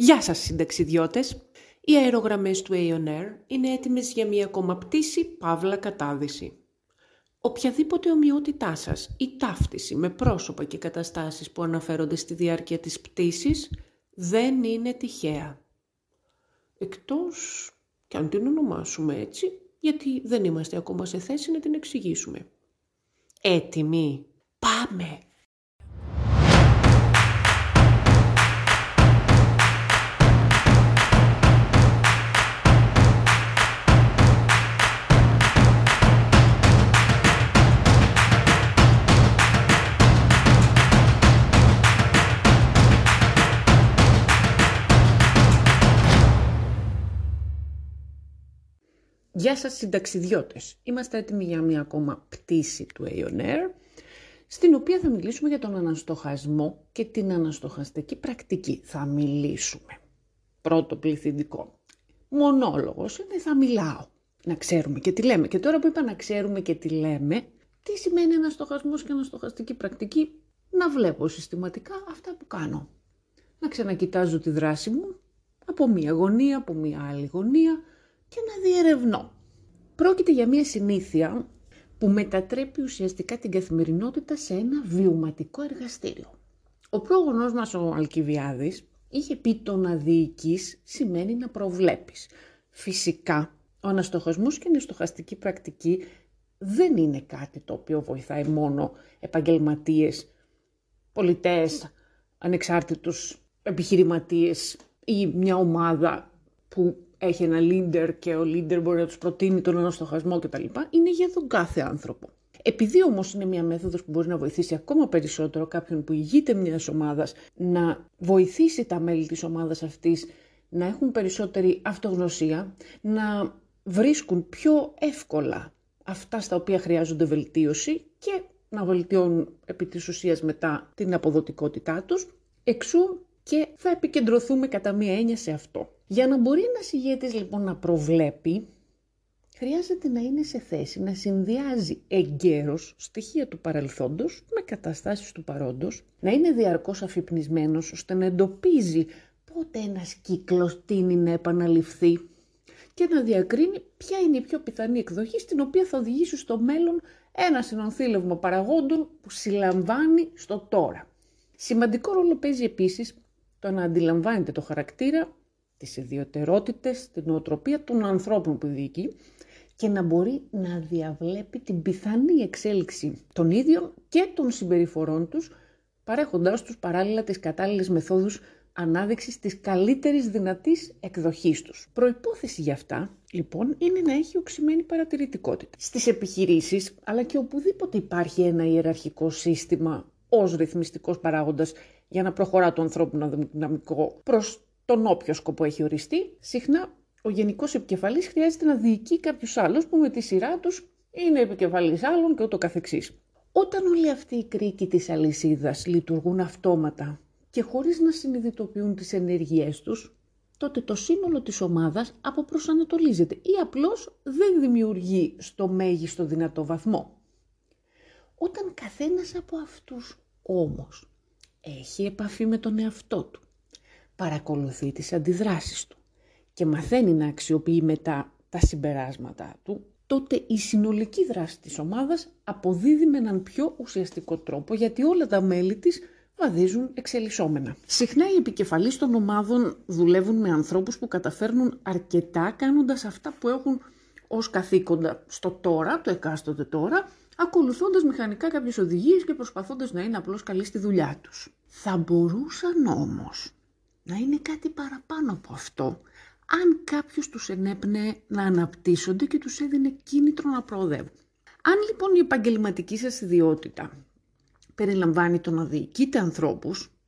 Γεια σας συνταξιδιώτες! Οι αερογραμμές του Aeon είναι έτοιμες για μια ακόμα πτήση παύλα κατάδυση. Οποιαδήποτε ομοιότητά σας ή ταύτιση με πρόσωπα και καταστάσεις που αναφέρονται στη διάρκεια της πτήσης δεν είναι τυχαία. Εκτός και αν την ονομάσουμε έτσι, γιατί δεν είμαστε ακόμα σε θέση να την εξηγήσουμε. Έτοιμοι! Πάμε! Γεια σας συνταξιδιώτες. Είμαστε έτοιμοι για μια ακόμα πτήση του Aeon Air, στην οποία θα μιλήσουμε για τον αναστοχασμό και την αναστοχαστική πρακτική. Θα μιλήσουμε. Πρώτο πληθυντικό. Μονόλογος είναι θα μιλάω. Να ξέρουμε και τι λέμε. Και τώρα που είπα να ξέρουμε και τι λέμε, τι σημαίνει αναστοχασμός και αναστοχαστική πρακτική, να βλέπω συστηματικά αυτά που κάνω. Να ξανακοιτάζω τη δράση μου από μία γωνία, από μία άλλη γωνία, και να διερευνώ. Πρόκειται για μια συνήθεια που μετατρέπει ουσιαστικά την καθημερινότητα σε ένα βιωματικό εργαστήριο. Ο πρόγονός μας ο Αλκιβιάδης είχε πει το να διοικείς σημαίνει να προβλέπεις. Φυσικά, ο αναστοχασμός και η αναστοχαστική πρακτική δεν είναι κάτι το οποίο βοηθάει μόνο επαγγελματίες, πολιτές, ανεξάρτητους επιχειρηματίες ή μια ομάδα που έχει ένα leader και ο leader μπορεί να τους προτείνει τον αναστοχασμό κτλ. Είναι για τον κάθε άνθρωπο. Επειδή όμως είναι μια μέθοδος που μπορεί να βοηθήσει ακόμα περισσότερο κάποιον που ηγείται μιας ομάδας να βοηθήσει τα μέλη της ομάδας αυτής να έχουν περισσότερη αυτογνωσία, να βρίσκουν πιο εύκολα αυτά στα οποία χρειάζονται βελτίωση και να βελτιώνουν επί της ουσίας μετά την αποδοτικότητά τους, εξού και θα επικεντρωθούμε κατά μία έννοια σε αυτό. Για να μπορεί ένας ηγέτης λοιπόν να προβλέπει, χρειάζεται να είναι σε θέση να συνδυάζει εγκαίρως στοιχεία του παρελθόντος με καταστάσεις του παρόντος, να είναι διαρκώς αφυπνισμένος ώστε να εντοπίζει πότε ένας κύκλος τίνει να επαναληφθεί και να διακρίνει ποια είναι η πιο πιθανή εκδοχή στην οποία θα οδηγήσει στο μέλλον ένα συνονθήλευμα παραγόντων που συλλαμβάνει στο τώρα. Σημαντικό ρόλο παίζει επίσης το να αντιλαμβάνεται το χαρακτήρα, τις ιδιωτερότητες, την νοοτροπία των ανθρώπων που διοικεί και να μπορεί να διαβλέπει την πιθανή εξέλιξη των ίδιων και των συμπεριφορών τους, παρέχοντάς τους παράλληλα τις κατάλληλες μεθόδους ανάδειξης της καλύτερης δυνατής εκδοχής τους. Προϋπόθεση για αυτά, λοιπόν, είναι να έχει οξυμένη παρατηρητικότητα. Στις επιχειρήσεις, αλλά και οπουδήποτε υπάρχει ένα ιεραρχικό σύστημα ως ρυθμιστικός παράγοντας για να προχωρά το ανθρώπινο δυναμικό προς τον όποιο σκοπό έχει οριστεί, συχνά ο γενικός επικεφαλής χρειάζεται να διοικεί κάποιους άλλους που με τη σειρά τους είναι επικεφαλής άλλων και ούτω καθεξής. Όταν όλοι αυτοί οι κρίκοι της αλυσίδας λειτουργούν αυτόματα και χωρίς να συνειδητοποιούν τις ενέργειές τους, τότε το σύνολο της ομάδας αποπροσανατολίζεται ή απλώς δεν δημιουργεί στο μέγιστο δυνατό βαθμό. Όταν καθένας από αυτούς όμως έχει επαφή με τον εαυτό του, παρακολουθεί τις αντιδράσεις του και μαθαίνει να αξιοποιεί μετά τα συμπεράσματά του, τότε η συνολική δράση της ομάδας αποδίδει με έναν πιο ουσιαστικό τρόπο γιατί όλα τα μέλη της βαδίζουν εξελισσόμενα. Συχνά οι επικεφαλείς των ομάδων δουλεύουν με ανθρώπους που καταφέρνουν αρκετά κάνοντας αυτά που έχουν ως καθήκοντα στο τώρα, το εκάστοτε τώρα, ακολουθώντας μηχανικά κάποιες οδηγίες και προσπαθώντας να είναι απλώς καλοί στη δουλειά τους. Θα μπορούσαν όμως να είναι κάτι παραπάνω από αυτό, αν κάποιος τους ενέπνεε να αναπτύσσονται και τους έδινε κίνητρο να προοδεύουν. Αν λοιπόν η επαγγελματική σας ιδιότητα περιλαμβάνει το να διοικείτε ανθρώπους, με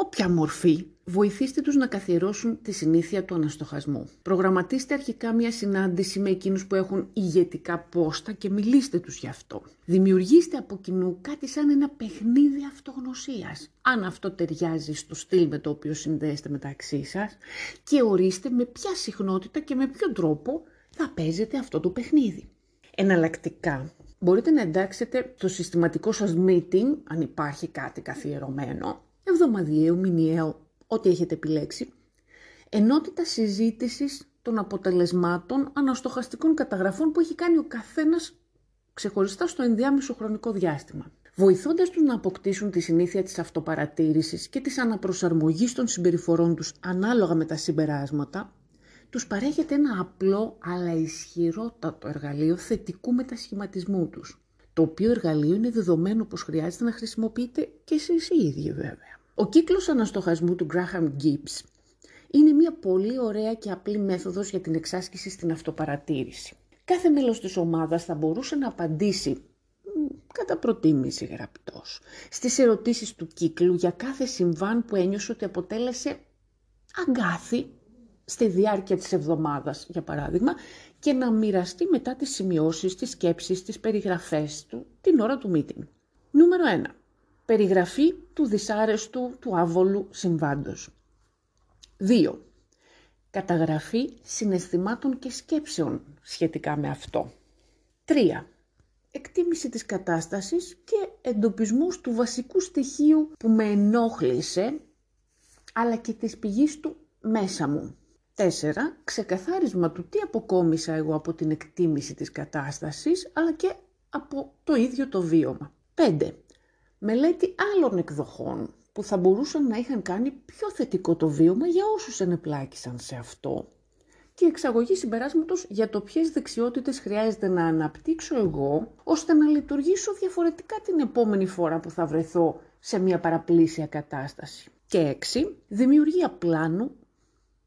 όποια μορφή, βοηθήστε τους να καθιερώσουν τη συνήθεια του αναστοχασμού. Προγραμματίστε αρχικά μια συνάντηση με εκείνους που έχουν ηγετικά πόστα και μιλήστε τους γι' αυτό. Δημιουργήστε από κοινού κάτι σαν ένα παιχνίδι αυτογνωσίας, αν αυτό ταιριάζει στο στυλ με το οποίο συνδέεστε μεταξύ σας και ορίστε με ποια συχνότητα και με ποιον τρόπο θα παίζετε αυτό το παιχνίδι. Εναλλακτικά, μπορείτε να εντάξετε το συστηματικό σας meeting, αν υπάρχει κάτι καθιερωμένο, εβδομαδιαίο, μηνιαίο, ό,τι έχετε επιλέξει, Ενότητα συζήτησης των αποτελεσμάτων αναστοχαστικών καταγραφών που έχει κάνει ο καθένας ξεχωριστά στο ενδιάμεσο χρονικό διάστημα. Βοηθώντας τους να αποκτήσουν τη συνήθεια της αυτοπαρατήρησης και της αναπροσαρμογής των συμπεριφορών τους ανάλογα με τα συμπεράσματα, τους παρέχεται ένα απλό αλλά ισχυρότατο εργαλείο θετικού μετασχηματισμού τους, το οποίο εργαλείο είναι δεδομένο πως χρειάζεται να χρησιμοποιείτε και εσείς οι ίδιοι βέβαια. Ο κύκλος αναστοχασμού του Graham Gibbs είναι μια πολύ ωραία και απλή μέθοδος για την εξάσκηση στην αυτοπαρατήρηση. Κάθε μέλος της ομάδας θα μπορούσε να απαντήσει κατά προτίμηση γραπτός στις ερωτήσεις του κύκλου για κάθε συμβάν που ένιωσε ότι αποτέλεσε αγκάθι στη διάρκεια της εβδομάδας, για παράδειγμα, και να μοιραστεί μετά τις σημειώσεις, τις σκέψεις, τις περιγραφές του την ώρα του meeting. Νούμερο 1. Περιγραφή του δυσάρεστου του άβολου συμβάντος. 2. Καταγραφή συναισθημάτων και σκέψεων σχετικά με αυτό. 3. Εκτίμηση της κατάστασης και εντοπισμούς του βασικού στοιχείου που με ενόχλησε, αλλά και της πηγής του μέσα μου. 4. Ξεκαθάρισμα του τι αποκόμισα εγώ από την εκτίμηση της κατάστασης, αλλά και από το ίδιο το βίωμα. 5. Μελέτη άλλων εκδοχών που θα μπορούσαν να είχαν κάνει πιο θετικό το βίωμα για όσους ενεπλάκησαν σε αυτό και εξαγωγή συμπεράσματος για το ποιες δεξιότητες χρειάζεται να αναπτύξω εγώ ώστε να λειτουργήσω διαφορετικά την επόμενη φορά που θα βρεθώ σε μια παραπλήσια κατάσταση. Και 6. Δημιουργία πλάνου,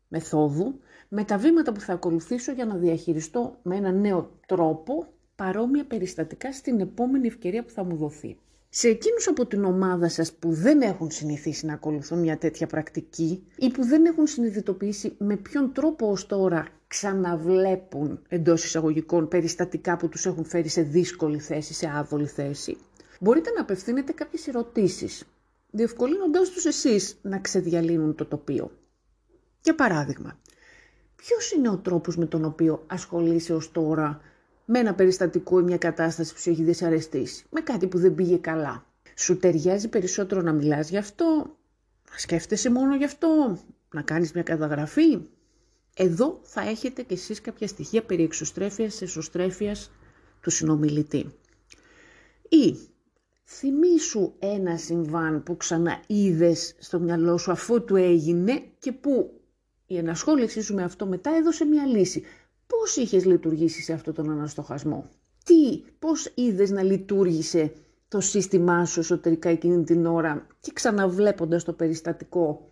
μεθόδου, με τα βήματα που θα ακολουθήσω για να διαχειριστώ με ένα νέο τρόπο παρόμοια περιστατικά στην επόμενη ευκαιρία που θα μου δοθεί. Σε εκείνους από την ομάδα σας που δεν έχουν συνηθίσει να ακολουθούν μια τέτοια πρακτική ή που δεν έχουν συνειδητοποιήσει με ποιον τρόπο ως τώρα ξαναβλέπουν εντός εισαγωγικών περιστατικά που τους έχουν φέρει σε δύσκολη θέση, σε άβολη θέση, μπορείτε να απευθύνετε κάποιες ερωτήσεις, διευκολύνοντάς τους εσείς να ξεδιαλύνουν το τοπίο. Για παράδειγμα, ποιος είναι ο τρόπος με τον οποίο ασχολείσαι ως τώρα με ένα περιστατικό ή μια κατάσταση που σου έχει δυσαρεστήσει, με κάτι που δεν πήγε καλά. Σου ταιριάζει περισσότερο να μιλάς γι' αυτό, να σκέφτεσαι μόνο γι' αυτό, να κάνεις μια καταγραφή. Εδώ θα έχετε κι εσείς κάποια στοιχεία περί εξωστρέφειας, εσωστρέφειας του συνομιλητή. Ή θυμήσου ένα συμβάν που ξαναείδες στο μυαλό σου αφού του έγινε και που η ενασχόλησή σου με αυτό μετά έδωσε μια λύση πώς είχες λειτουργήσει σε αυτόν τον αναστοχασμό; Τι, πώς είδες να λειτουργήσε το σύστημά σου εσωτερικά εκείνη την ώρα και ξαναβλέποντας το περιστατικό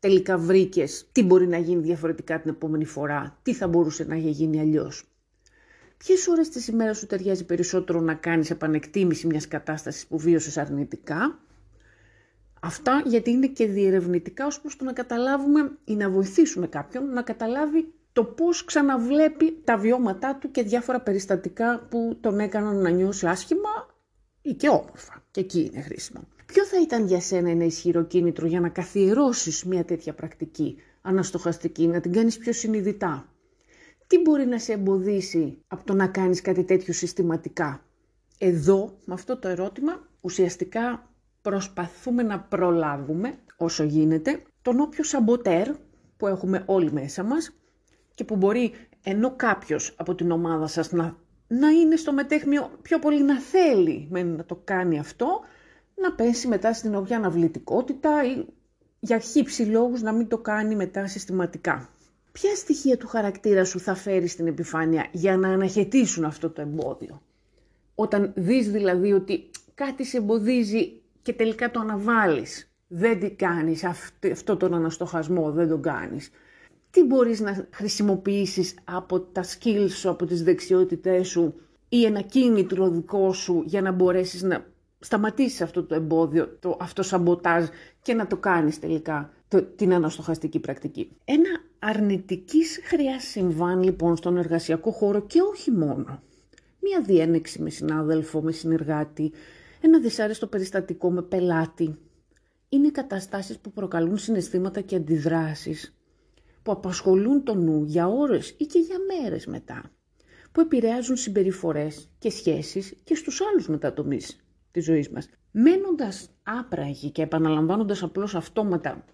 τελικά βρήκες τι μπορεί να γίνει διαφορετικά την επόμενη φορά, τι θα μπορούσε να έχει γίνει αλλιώς; Ποιες ώρες της ημέρας σου ταιριάζει περισσότερο να κάνεις επανεκτίμηση μιας κατάστασης που βίωσες αρνητικά; Αυτά γιατί είναι και διερευνητικά ως προς το να καταλάβουμε ή να βοηθήσουμε κάποιον να καταλάβει το πώς ξαναβλέπει τα βιώματά του και διάφορα περιστατικά που τον έκαναν να νιώσει άσχημα ή και όμορφα. Και εκεί είναι χρήσιμο. Ποιο θα ήταν για σένα ένα ισχυρό κίνητρο για να καθιερώσεις μια τέτοια πρακτική αναστοχαστική, να την κάνεις πιο συνειδητά; Τι μπορεί να σε εμποδίσει από το να κάνεις κάτι τέτοιο συστηματικά; Εδώ, με αυτό το ερώτημα, ουσιαστικά προσπαθούμε να προλάβουμε όσο γίνεται τον όποιο σαμποτέρ που έχουμε όλοι μέσα μας και που μπορεί ενώ κάποιος από την ομάδα σας να, να είναι στο μετέχμιο πιο πολύ να θέλει με να το κάνει αυτό, να πέσει μετά στην οποία αναβλητικότητα ή για χύψη λόγους να μην το κάνει μετά συστηματικά. Ποια στοιχεία του χαρακτήρα σου θα φέρει στην επιφάνεια για να αναχαιτήσουν αυτό το εμπόδιο; Όταν δεις δηλαδή ότι κάτι σε εμποδίζει και τελικά το αναβάλεις, δεν τι κάνεις, αυτό τον αναστοχασμό δεν τον κάνεις τι μπορείς να χρησιμοποιήσεις από τα skills σου, από τις δεξιότητές σου ή ένα κίνητρο δικό σου για να μπορέσεις να σταματήσεις αυτό το εμπόδιο, το αυτό σαμποτάζ και να το κάνεις τελικά το, την αναστοχαστική πρακτική. Ένα αρνητικής χρειάς συμβάν λοιπόν στον εργασιακό χώρο και όχι μόνο. Μία διένεξη με συνάδελφο, με συνεργάτη, ένα δυσάρεστο περιστατικό με πελάτη. Είναι καταστάσεις που προκαλούν συναισθήματα και αντιδράσεις που απασχολούν το νου για ώρες ή και για μέρες μετά, που επηρεάζουν συμπεριφορές και σχέσεις και στους άλλους μετατομείς της ζωής μας. Μένοντας άπραγοι και επαναλαμβάνοντας απλώς αυτόματα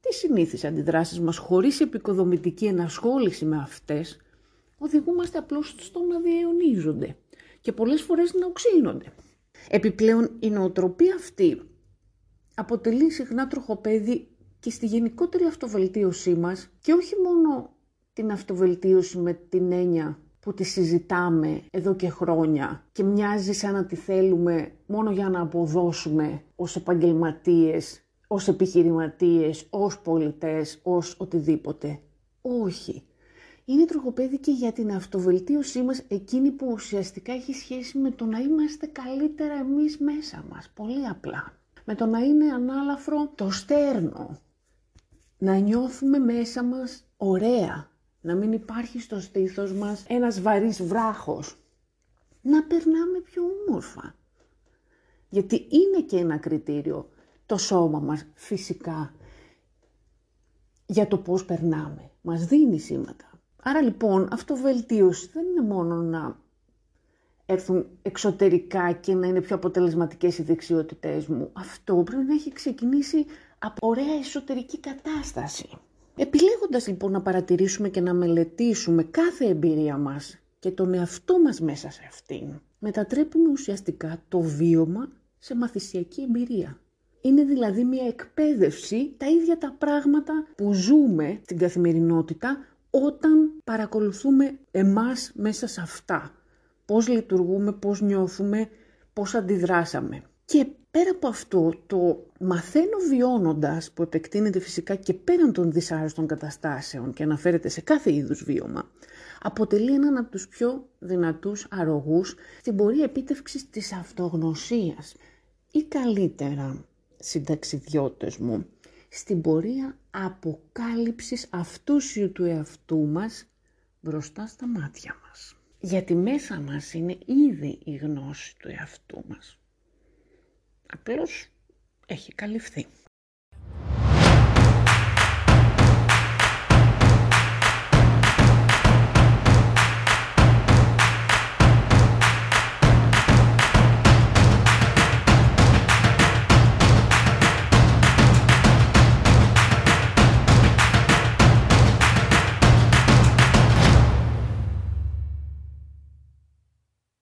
τη οι συνήθεις αντιδράσεις μας χωρίς επικοδομητική ενασχόληση με αυτές, οδηγούμαστε απλώς στο να διαιωνίζονται και πολλές φορές να οξύνονται. Επιπλέον η νοοτροπία αυτή αποτελεί συχνά τροχοπέδι και στη γενικότερη αυτοβελτίωσή μας και όχι μόνο την αυτοβελτίωση με την έννοια που τη συζητάμε εδώ και χρόνια και μοιάζει σαν να τη θέλουμε μόνο για να αποδώσουμε ως επαγγελματίες, ως επιχειρηματίες, ως πολιτές, ως οτιδήποτε. Όχι. Είναι τροχοπέδι και για την αυτοβελτίωσή μας εκείνη που ουσιαστικά έχει σχέση με το να είμαστε καλύτερα εμείς μέσα μας. Πολύ απλά. Με το να είναι ανάλαφρο το στέρνο. Να νιώθουμε μέσα μας ωραία να μην υπάρχει στο στήθος μας ένας βαρύς βράχος. Να περνάμε πιο όμορφα. Γιατί είναι και ένα κριτήριο το σώμα μας φυσικά για το πώς περνάμε. Μας δίνει σήματα. Άρα λοιπόν αυτό βελτίωση δεν είναι μόνο να έρθουν εξωτερικά και να είναι πιο αποτελεσματικές οι δεξιότητές μου. Αυτό πρέπει να έχει ξεκινήσει από ωραία εσωτερική κατάσταση. Επιλέγοντας λοιπόν να παρατηρήσουμε και να μελετήσουμε κάθε εμπειρία μας και τον εαυτό μας μέσα σε αυτήν, μετατρέπουμε ουσιαστικά το βίωμα σε μαθησιακή εμπειρία. Είναι δηλαδή μια εκπαίδευση τα ίδια τα πράγματα που ζούμε στην καθημερινότητα όταν παρακολουθούμε εμάς μέσα σε αυτά. Πώς λειτουργούμε, πώς νιώθουμε, πώς αντιδράσαμε. Και πέρα από αυτό, το μαθαίνω βιώνοντας, που επεκτείνεται φυσικά και πέραν των δυσάρεστων καταστάσεων και αναφέρεται σε κάθε είδους βίωμα, αποτελεί έναν από τους πιο δυνατούς αρρωγούς στην πορεία επίτευξης της αυτογνωσίας ή καλύτερα, συνταξιδιώτες μου, στην πορεία αποκάλυψης αυτούσιου του εαυτού μας μπροστά στα μάτια μας. Γιατί μέσα μας είναι ήδη η γνώση του εαυτού μας. Απλώς έχει καλυφθεί.